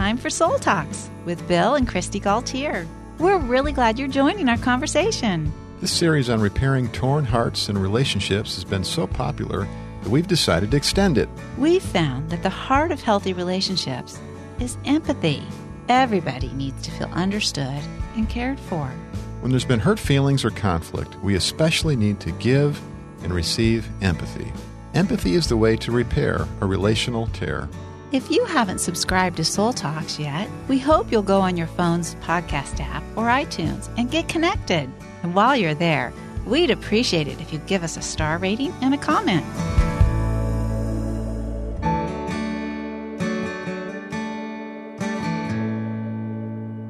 time for Soul Talks with Bill and Kristi Gaultiere. We're really glad you're joining our conversation. This series on repairing torn hearts and relationships has been so popular that we've decided to extend it. We've found that the heart of healthy relationships is empathy. Everybody needs to feel understood and cared for. When there's been hurt feelings or conflict, we especially need to give and receive empathy. Empathy is the way to repair a relational tear. If you haven't subscribed to Soul Talks yet, we hope you'll go on your phone's podcast app or iTunes and get connected. And while you're there, we'd appreciate it if you give us a star rating and a comment.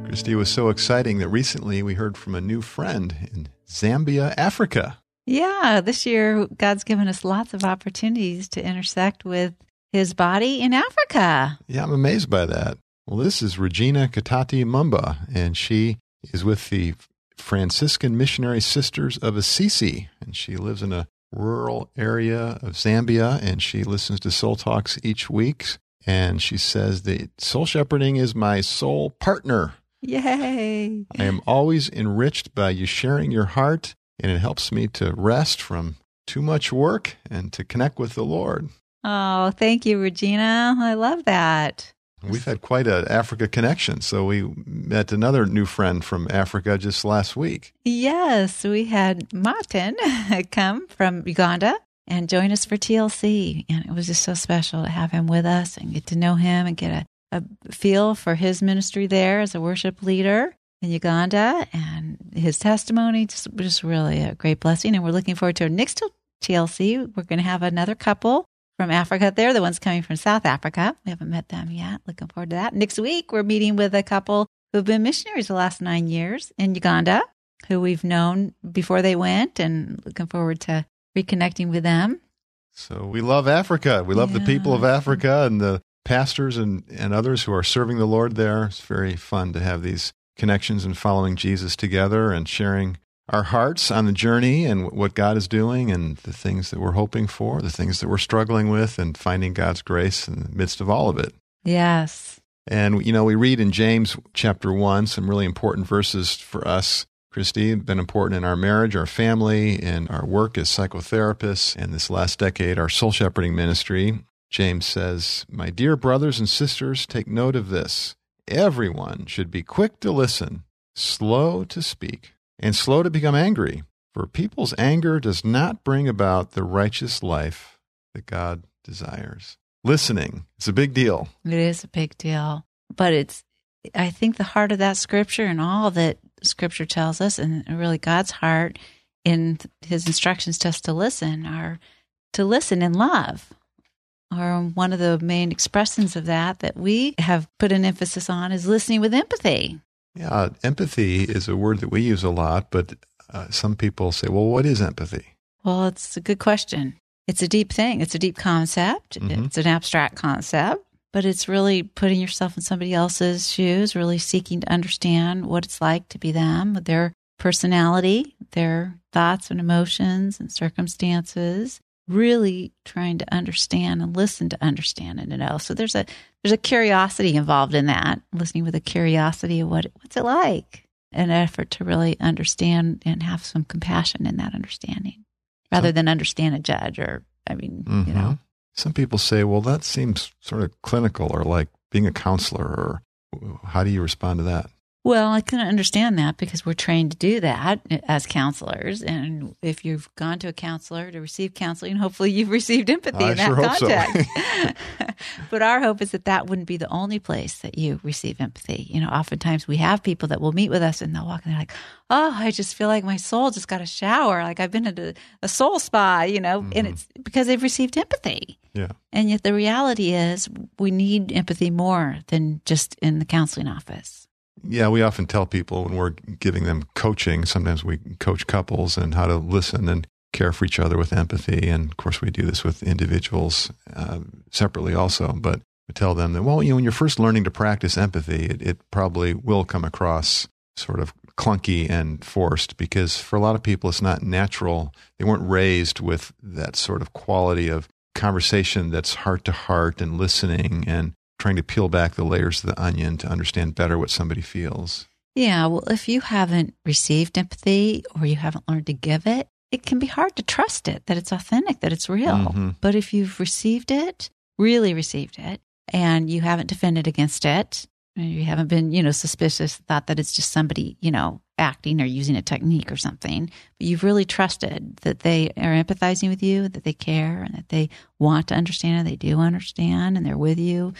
Kristi was so exciting that recently we heard from a new friend in Zambia, Africa. Yeah, this year God's given us lots of opportunities to intersect with his body in Africa. Yeah, I'm amazed by that. Well, this is Regina Katati Mumba, and she is with the Franciscan Missionary Sisters of Assisi, and she lives in a rural area of Zambia, and she listens to Soul Talks each week. And she says that soul shepherding is my soul partner. Yay! I am always enriched by you sharing your heart, and it helps me to rest from too much work and to connect with the Lord. Oh, thank you, Regina. I love that. We've had quite an Africa connection. So we met another new friend from Africa just last week. Yes, we had Martin come from Uganda and join us for TLC. And it was just so special to have him with us and get to know him and get a, a feel for his ministry there as a worship leader in Uganda and his testimony. Just, just really a great blessing. And we're looking forward to our next TLC. We're going to have another couple from Africa. They're the ones coming from South Africa. We haven't met them yet. Looking forward to that. Next week, we're meeting with a couple who've been missionaries the last nine years in Uganda, who we've known before they went, and looking forward to reconnecting with them. So we love Africa. We love yeah. the people of Africa and the pastors and, and others who are serving the Lord there. It's very fun to have these connections and following Jesus together and sharing our hearts on the journey and what God is doing and the things that we're hoping for, the things that we're struggling with, and finding God's grace in the midst of all of it. Yes. And, you know, we read in James chapter 1 some really important verses for us, Kristi, been important in our marriage, our family, and our work as psychotherapists. And this last decade, our soul shepherding ministry. James says, My dear brothers and sisters, take note of this. Everyone should be quick to listen, slow to speak and slow to become angry, for people's anger does not bring about the righteous life that God desires. Listening is a big deal. It is a big deal. But it's, I think, the heart of that scripture and all that scripture tells us, and really God's heart in his instructions to us to listen, are to listen in love. Or one of the main expressions of that that we have put an emphasis on is listening with empathy. Yeah, empathy is a word that we use a lot, but uh, some people say, well, what is empathy? Well, it's a good question. It's a deep thing, it's a deep concept, mm-hmm. it's an abstract concept, but it's really putting yourself in somebody else's shoes, really seeking to understand what it's like to be them, their personality, their thoughts and emotions and circumstances, really trying to understand and listen to understand and to know. So there's a there's a curiosity involved in that, listening with a curiosity of what what's it like, an effort to really understand and have some compassion in that understanding, rather than understand a judge or I mean, mm-hmm. you know. Some people say, well, that seems sort of clinical or like being a counselor, or how do you respond to that? Well, I can understand that because we're trained to do that as counselors. And if you've gone to a counselor to receive counseling, hopefully you've received empathy I in that sure context. So. but our hope is that that wouldn't be the only place that you receive empathy. You know, oftentimes we have people that will meet with us and they'll walk and they're like, oh, I just feel like my soul just got a shower. Like I've been at a, a soul spa, you know, mm-hmm. and it's because they've received empathy. Yeah. And yet the reality is we need empathy more than just in the counseling office. Yeah, we often tell people when we're giving them coaching, sometimes we coach couples and how to listen and care for each other with empathy. And of course, we do this with individuals uh, separately also. But we tell them that, well, you know, when you're first learning to practice empathy, it, it probably will come across sort of clunky and forced because for a lot of people, it's not natural. They weren't raised with that sort of quality of conversation that's heart to heart and listening and trying to peel back the layers of the onion to understand better what somebody feels. Yeah, well, if you haven't received empathy or you haven't learned to give it, it can be hard to trust it, that it's authentic, that it's real. Mhm. But if you've received it, really received it, and you haven't defended against it, and you haven't been, you know, suspicious, thought that it's just somebody, you know, acting or using a technique or something, but you've really trusted that they are empathizing with you, that they care, and that they want to understand, and they do understand, and they're with you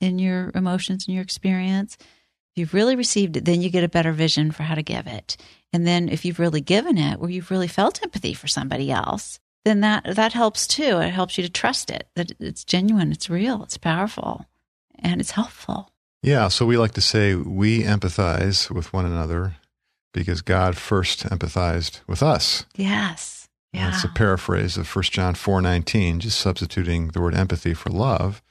in your emotions and your experience. If you've really received it, then you get a better vision for how to give it. And then if you've really given it, where you've really felt empathy for somebody else, then that that helps too. It helps you to trust it that it's genuine, it's real, it's powerful, and it's helpful. Yeah, so we like to say we empathize with one another because God first empathized with us. Yes. Yeah. That's a paraphrase of 1 John 4:19, just substituting the word empathy for love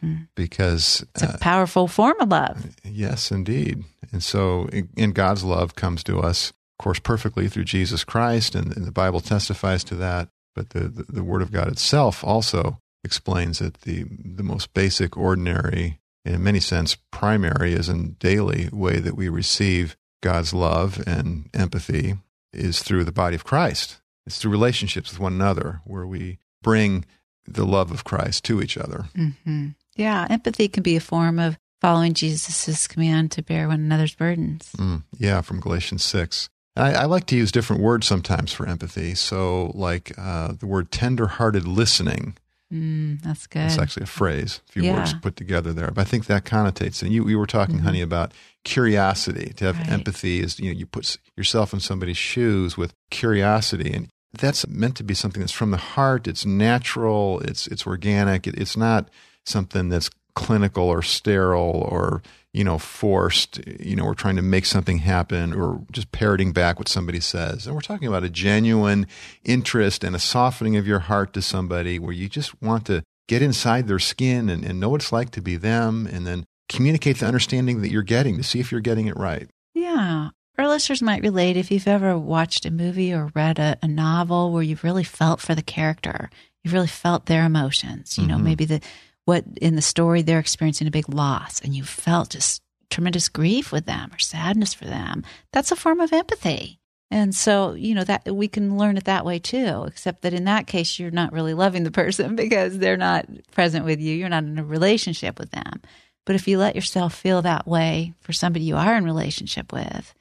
hmm because It's a uh, powerful form of love. yes, indeed. And so in, in God's love comes to us, of course, perfectly through Jesus Christ, and, and the Bible testifies to that. But the, the, the Word of God itself also explains that the, the most basic, ordinary, and in many sense, primary, is in daily way that we receive God's love and empathy is through the body of Christ. It's through relationships with one another where we bring the love of Christ to each other. hmm Yeah. Empathy can be a form of following Jesus' command to bear one another's burdens. Mm, yeah, from Galatians 6. I, I like to use different words sometimes for empathy. So, like uh, the word tender hearted listening. Mm, that's good. It's actually a phrase, a few Yeah. words put together there. But I think that connotates. And you, you were talking, Mhm. honey, about curiosity. To have Right. empathy is, you know, you put yourself in somebody's shoes with curiosity. And that's meant to be something that's from the heart. It's natural. It's, it's organic. It, it's not something that's clinical or sterile or, you know, forced. You know, we're trying to make something happen or just parroting back what somebody says. And we're talking about a genuine interest and a softening of your heart to somebody where you just want to get inside their skin and, and know what it's like to be them and then communicate the understanding that you're getting to see if you're getting it right. Yeah. Our listeners might relate if you've ever watched a movie or read a, a novel where you've really felt for the character. You've really felt their emotions. You know, Mhm. maybe the what in the story they're experiencing a big loss and you felt just tremendous grief with them or sadness for them. That's a form of empathy. And so, you know, that we can learn it that way too, except that in that case you're not really loving the person because they're not present with you. You're not in a relationship with them. But if you let yourself feel that way for somebody you are in relationship with,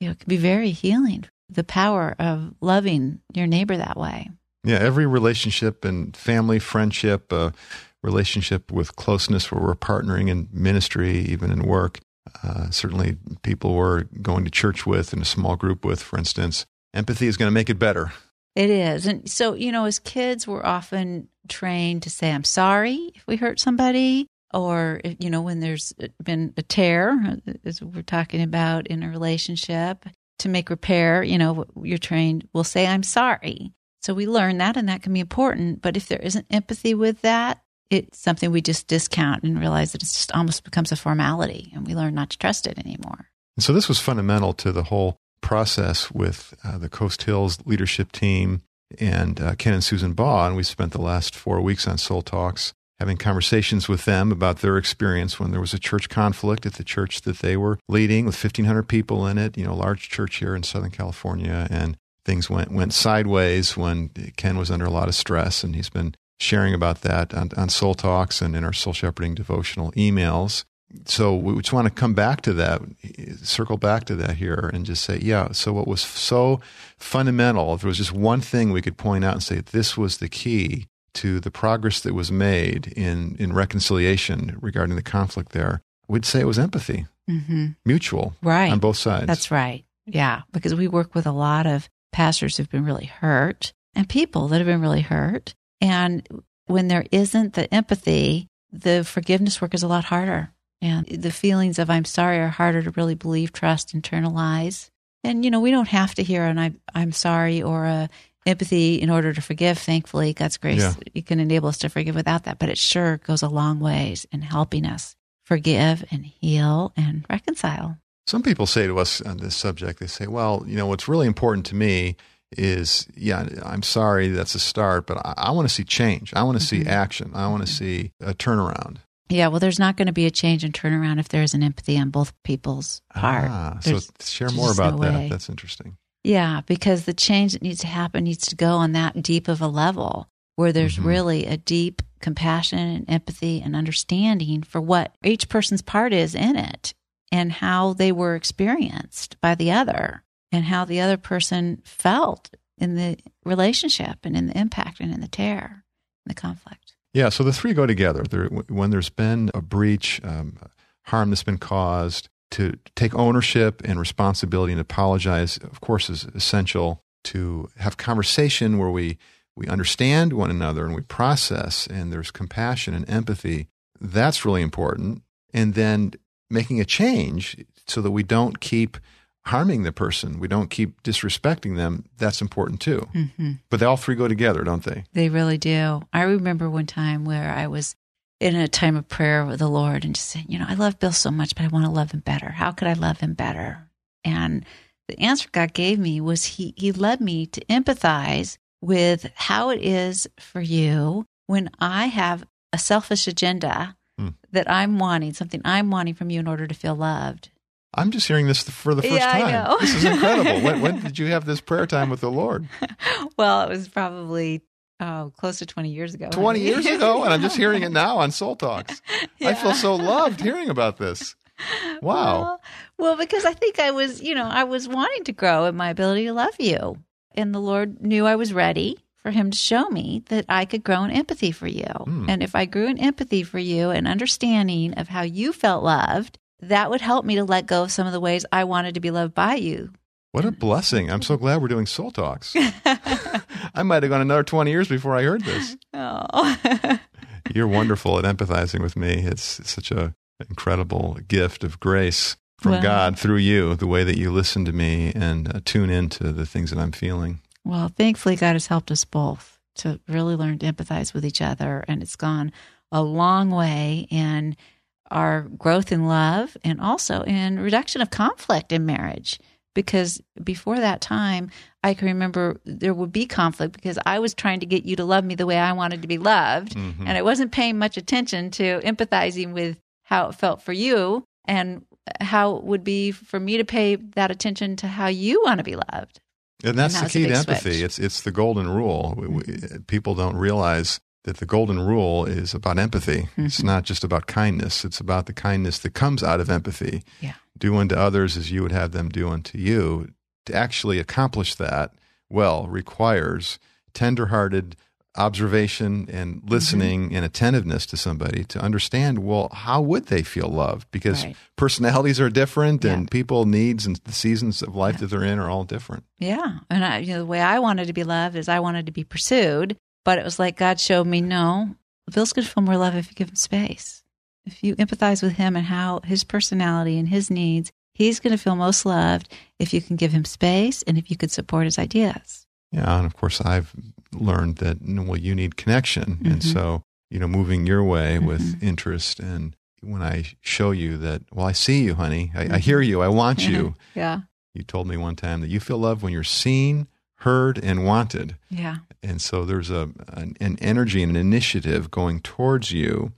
you know, it can be very healing. The power of loving your neighbor that way. Yeah, every relationship and family, friendship, uh, relationship with closeness where we're partnering in ministry, even in work, uh, certainly people we're going to church with in a small group with, for instance, empathy is going to make it better. It is. And so, you know, as kids, we're often trained to say, I'm sorry if we hurt somebody, or, you know, when there's been a tear, as we're talking about in a relationship, to make repair, you know, you're trained, we'll say, I'm sorry. So we learn that, and that can be important. But if there isn't empathy with that, it's something we just discount and realize that it's just almost becomes a formality, and we learn not to trust it anymore. And so this was fundamental to the whole process with uh, the Coast Hills leadership team and uh, Ken and Susan Baugh. And we spent the last four weeks on Soul Talks having conversations with them about their experience when there was a church conflict at the church that they were leading with 1,500 people in it, you know, a large church here in Southern California. And things went, went sideways when Ken was under a lot of stress. And he's been sharing about that on, on Soul Talks and in our Soul Shepherding devotional emails so we just want to come back to that, circle back to that here, and just say, yeah. So what was so fundamental? If there was just one thing we could point out and say this was the key to the progress that was made in in reconciliation regarding the conflict there, we'd say it was empathy, Mm-hmm. mutual, Right. on both sides. That's right. Yeah. Because we work with a lot of pastors who've been really hurt and people that have been really hurt. And when there isn't the empathy, the forgiveness work is a lot harder. And the feelings of I'm sorry are harder to really believe, trust, internalize. And, you know, we don't have to hear an I, I'm sorry or a empathy in order to forgive. Thankfully, God's grace, Yeah. it can enable us to forgive without that. But it sure goes a long ways in helping us forgive and heal and reconcile. Some people say to us on this subject, they say, well, you know, what's really important to me is, yeah, I'm sorry, that's a start, but I, I want to see change. I want to see Mhm. action. I want to Mhm. see a turnaround. Yeah, well, there's not going to be a change and turnaround if there isn't empathy on both people's part. Ah, so share more about that. way. That's interesting. Yeah, because the change that needs to happen needs to go on that deep of a level where there's Mhm. really a deep compassion and empathy and understanding for what each person's part is in it and how they were experienced by the other and how the other person felt in the relationship and in the impact and in the tear and the conflict. Yeah, so the three go together. There, when there's been a breach, um, harm that's been caused, to take ownership and responsibility and apologize, of course, is essential. To have conversation where we we understand one another and we process, and there's compassion and empathy. That's really important. And then making a change so that we don't keep harming the person, we don't keep disrespecting them. That's important too. Mm-hmm. But they all three go together, don't they? They really do. I remember one time where I was in a time of prayer with the Lord and just saying, you know, I love Bill so much, but I want to love him better. How could I love him better? And the answer God gave me was he he led me to empathize with how it is for you when I have a selfish agenda Hmm. that I'm wanting, something I'm wanting from you in order to feel loved. I'm just hearing this for the first Yeah, time. This is incredible. when, when did you have this prayer time with the Lord? well, it was probably oh, close to 20 years ago. 20 years ago, and I'm just hearing it now on Soul Talks. I feel so loved hearing about this. Wow. Well, well, because I think I was, you know, I was wanting to grow in my ability to love you. And the Lord knew I was ready for Him to show me that I could grow in empathy for you. Hmm. And if I grew in empathy for you and understanding of how you felt loved, that would help me to let go of some of the ways I wanted to be loved by you. What a blessing. I'm so glad we're doing Soul Talks. I might have gone another 20 years before I heard this. oh. You're wonderful at empathizing with me. It's such a incredible gift of grace from Well- God through you, the way that you listen to me and uh, tune into the things that I'm feeling. Well, thankfully, God has helped us both to really learn to empathize with each other. And it's gone a long way in our growth in love and also in reduction of conflict in marriage. Because before that time, I can remember there would be conflict because I was trying to get you to love me the way I wanted to be loved. Mhm. And I wasn't paying much attention to empathizing with how it felt for you and how it would be for me to pay that attention to how you want to be loved. And that's And the that a key to empathy. switch. It's it's the golden rule. We, we, people don't realize that the golden rule is about empathy. It's Mhm. not just about kindness. It's about the kindness that comes out of empathy. Yeah. Do unto others as you would have them do unto you. To actually accomplish that well requires tenderhearted observation and listening and attentiveness to somebody to understand well how would they feel loved because Right. personalities are different Yeah. and people needs and the seasons of life that they're in are all different Yeah. And I, you know, the way I wanted to be loved is I wanted to be pursued. But it was like God showed me, no, Bill's going to feel more love if you give him space. If you empathize with him and how his personality and his needs, he's going to feel most loved if you can give him space and if you could support his ideas. Yeah, and of course I've learned that well you need connection, and Mhm. so you know moving your way with Mhm. interest, and when I show you that, well, I see you, honey, I, I hear you, I want you. yeah. You told me one time that you feel love when you're seen, heard, and wanted, Yeah. and so there's a an, an energy and an initiative going towards you,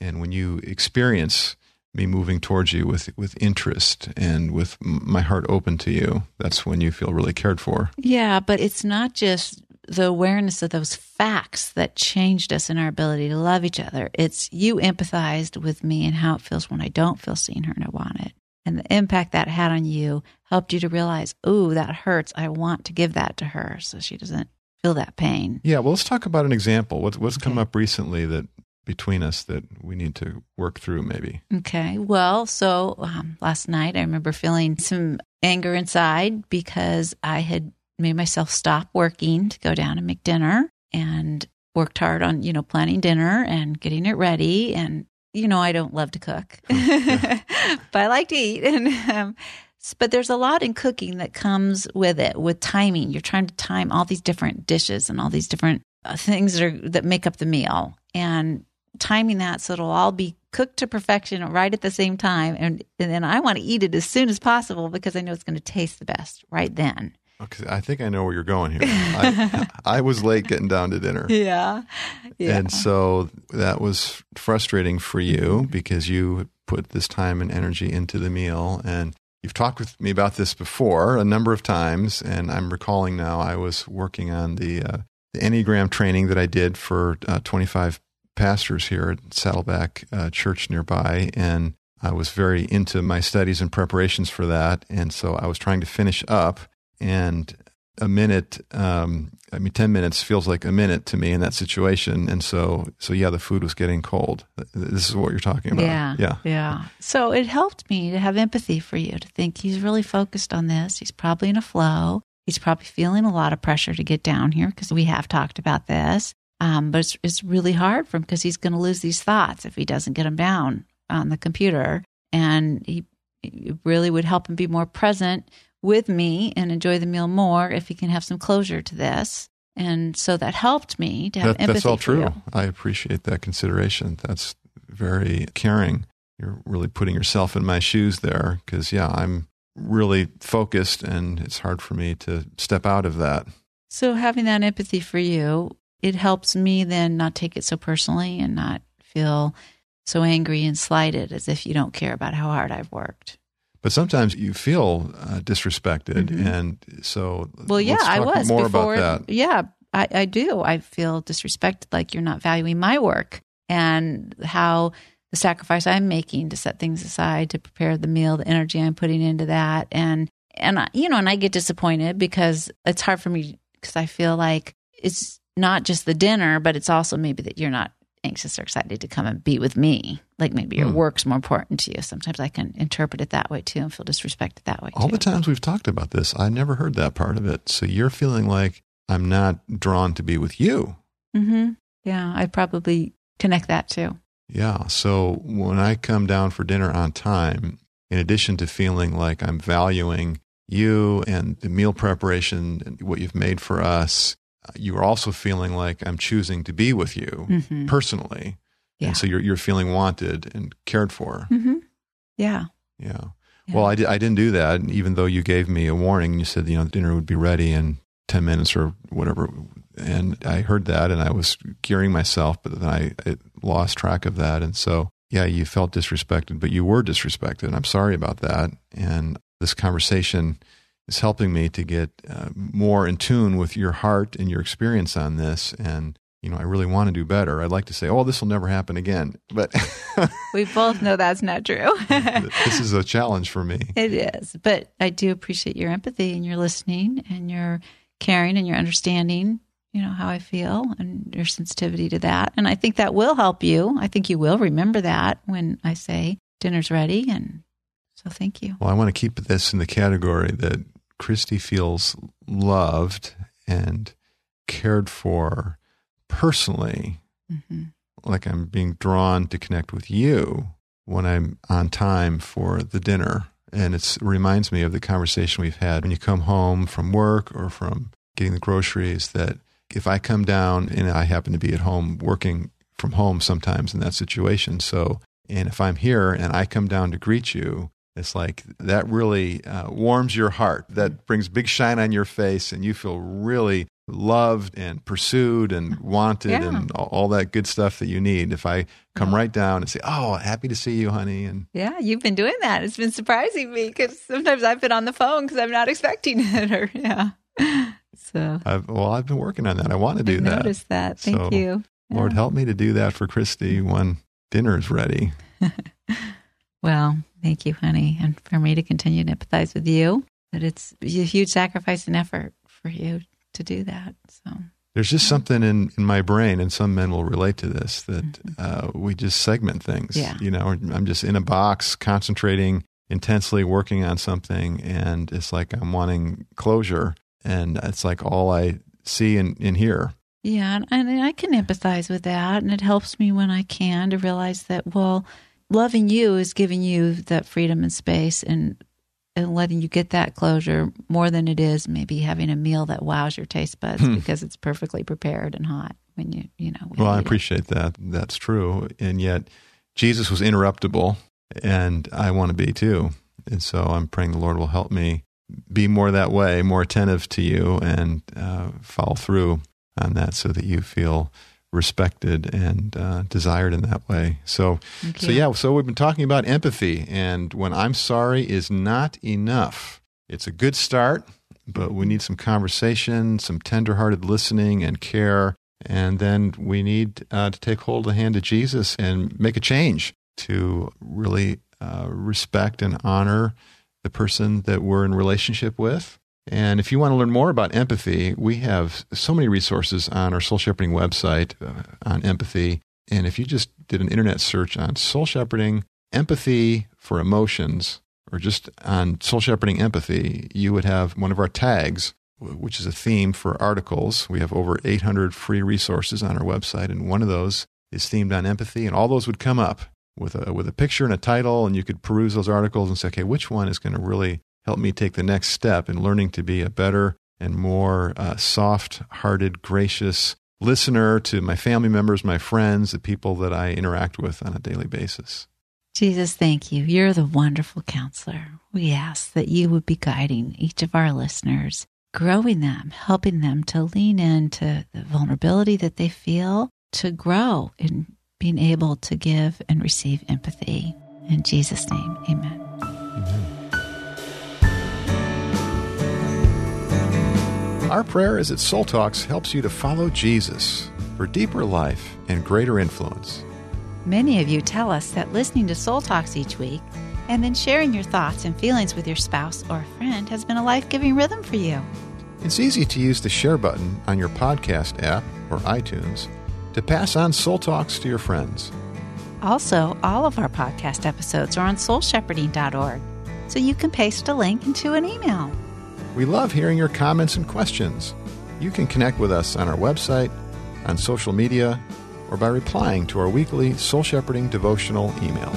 and when you experience me moving towards you with with interest and with my heart open to you, that's when you feel really cared for. Yeah, but it's not just the awareness of those facts that changed us in our ability to love each other. It's you empathized with me and how it feels when I don't feel seen, heard, and I want it. And the impact that had on you helped you to realize, oh, that hurts. I want to give that to her so she doesn't feel that pain. Yeah, well, let's talk about an example. What's what's come up recently that between us that we need to work through? Maybe. Okay. Well, so um, last night I remember feeling some anger inside because I had made myself stop working to go down and make dinner and worked hard on, you know, planning dinner and getting it ready. And, you know, I don't love to cook, but I like to eat. And, um, but there's a lot in cooking that comes with it, with timing. You're trying to time all these different dishes and all these different uh, things that, are, that make up the meal. And timing that so it'll all be cooked to perfection right at the same time and, and then i want to eat it as soon as possible because i know it's going to taste the best right then Okay, I think I know where you're going here. I, I was late getting down to dinner. Yeah. yeah. And so that was frustrating for you because you put this time and energy into the meal. And you've talked with me about this before a number of times. And I'm recalling now I was working on the, uh, the Enneagram training that I did for uh, 25 pastors here at Saddleback uh, Church nearby. And I was very into my studies and preparations for that. And so I was trying to finish up and a minute um, i mean 10 minutes feels like a minute to me in that situation. And so so yeah the food was getting cold. This is what you're talking about. Yeah. Yeah. Yeah. So it helped me to have empathy for you to think he's really focused on this. He's probably in a flow. He's probably feeling a lot of pressure to get down here because we have talked about this. Um, but it's, it's really hard for him because he's going to lose these thoughts if he doesn't get them down on the computer. And he it really would help him be more present with me and enjoy the meal more if he can have some closure to this. And so that helped me to have that, empathy. That's all true. you. I appreciate that consideration. That's very caring. You're really putting yourself in my shoes there because, yeah, I'm really focused and it's hard for me to step out of that. So having that empathy for you, it helps me then not take it so personally and not feel so angry and slighted as if you don't care about how hard I've worked. But sometimes you feel uh, disrespected, Mhm. and so Well, yeah, I was more before. about that. Yeah, I, I do. I feel disrespected, like you're not valuing my work and how the sacrifice I'm making to set things aside to prepare the meal, the energy I'm putting into that, and and I, you know, and I get disappointed because it's hard for me because I feel like it's not just the dinner, but it's also maybe that you're not anxious or excited to come and be with me. Like maybe your Hmm. work's more important to you. Sometimes I can interpret it that way too and feel disrespected that way All too. the times we've talked about this, I never heard that part of it. So you're feeling like I'm not drawn to be with you. Mm-hmm. Yeah, I probably connect that too. Yeah. So when I come down for dinner on time, in addition to feeling like I'm valuing you and the meal preparation and what you've made for us, uh, you are also feeling like I'm choosing to be with you Mm-hmm. personally. Yeah. And so you're, you're feeling wanted and cared for. Mm-hmm. Yeah. Yeah. Well, I, di- I didn't do that, even though you gave me a warning. You said, you know, dinner would be ready in 10 minutes or whatever. And I heard that and I was gearing myself, but then I, I lost track of that. And so, yeah, you felt disrespected, but you were disrespected. And I'm sorry about that. And this conversation is helping me to get uh, more in tune with your heart and your experience on this. And, you know, I really want to do better. I'd like to say, oh, this will never happen again. But we both know that's not true. this is a challenge for me. it is. But I do appreciate your empathy and your listening and your caring and your understanding, you know, how I feel and your sensitivity to that. And I think that will help you. I think you will remember that when I say dinner's ready. And so thank you. Well, I want to keep this in the category that Kristi feels loved and cared for personally, hmm like I'm being drawn to connect with you when I'm on time for the dinner. And it's, it reminds me of the conversation we've had when you come home from work or from getting the groceries that if I come down and I happen to be at home working from home sometimes in that situation. So, and if I'm here and I come down to greet you, it's like that really uh, warms your heart. That brings big shine on your face, and you feel really loved and pursued and wanted Yeah. and all, all that good stuff that you need. If I come right down and say, "Oh, happy to see you, honey," and Yeah, you've been doing that. It's been surprising me because sometimes I've been on the phone because I'm not expecting it. Or yeah, so I've, well, I've been working on that. I want to do I've that. noticed that. Thank So, you. Lord, help me to do that for Kristi when dinner's ready. Well, thank you, honey, and for me to continue to empathize with you. That it's a huge sacrifice and effort for you to do that. So There's just something in, in my brain, and some men will relate to this, that uh, we just segment things. Yeah. You know, I'm just in a box, concentrating intensely, working on something, and it's like I'm wanting closure. And it's like all I see and, and hear. yeah, and, and I can empathize with that, and it helps me when I can to realize that well, loving you is giving you that freedom and space and and letting you get that closure more than it is maybe having a meal that wows your taste buds Hmm. because it's perfectly prepared and hot when you you know. Well, I eat it. appreciate that. That's true. And yet, Jesus was interruptible, and I want to be too. And so I'm praying the Lord will help me be more that way, more attentive to you, and uh, follow through on that so that you feel respected and uh, desired in that way. So, so yeah. So we've been talking about empathy, and when I'm sorry is not enough. It's a good start, but we need some conversation, some tenderhearted listening and care, and then we need uh, to take hold of the hand of Jesus and make a change to really uh, respect and honor the person that we're in relationship with. And if you want to learn more about empathy, we have so many resources on our Soul Shepherding website uh, on empathy. And if you just did an internet search on soul shepherding, empathy for emotions, or just on soul shepherding empathy, you would have one of our tags, which is a theme for articles. We have over 800 free resources on our website, and one of those is themed on empathy, and all those would come up with a with a picture and a title, and you could peruse those articles and say, okay, which one is going to really help me take the next step in learning to be a better and more uh, soft-hearted, gracious listener to my family members, my friends, the people that I interact with on a daily basis. Jesus, thank you. You're the wonderful counselor. We ask that you would be guiding each of our listeners, growing them, helping them to lean into the vulnerability that they feel, to grow in being able to give and receive empathy. In Jesus' name, amen. amen. Our prayer is that Soul Talks helps you to follow Jesus for deeper life and greater influence. Many of you tell us that listening to Soul Talks each week and then sharing your thoughts and feelings with your spouse or friend has been a life giving rhythm for you. It's easy to use the share button on your podcast app or iTunes to pass on Soul Talks to your friends. Also, all of our podcast episodes are on soulshepherding.org, so you can paste a link into an email. We love hearing your comments and questions. You can connect with us on our website, on social media, or by replying to our weekly Soul Shepherding devotional email.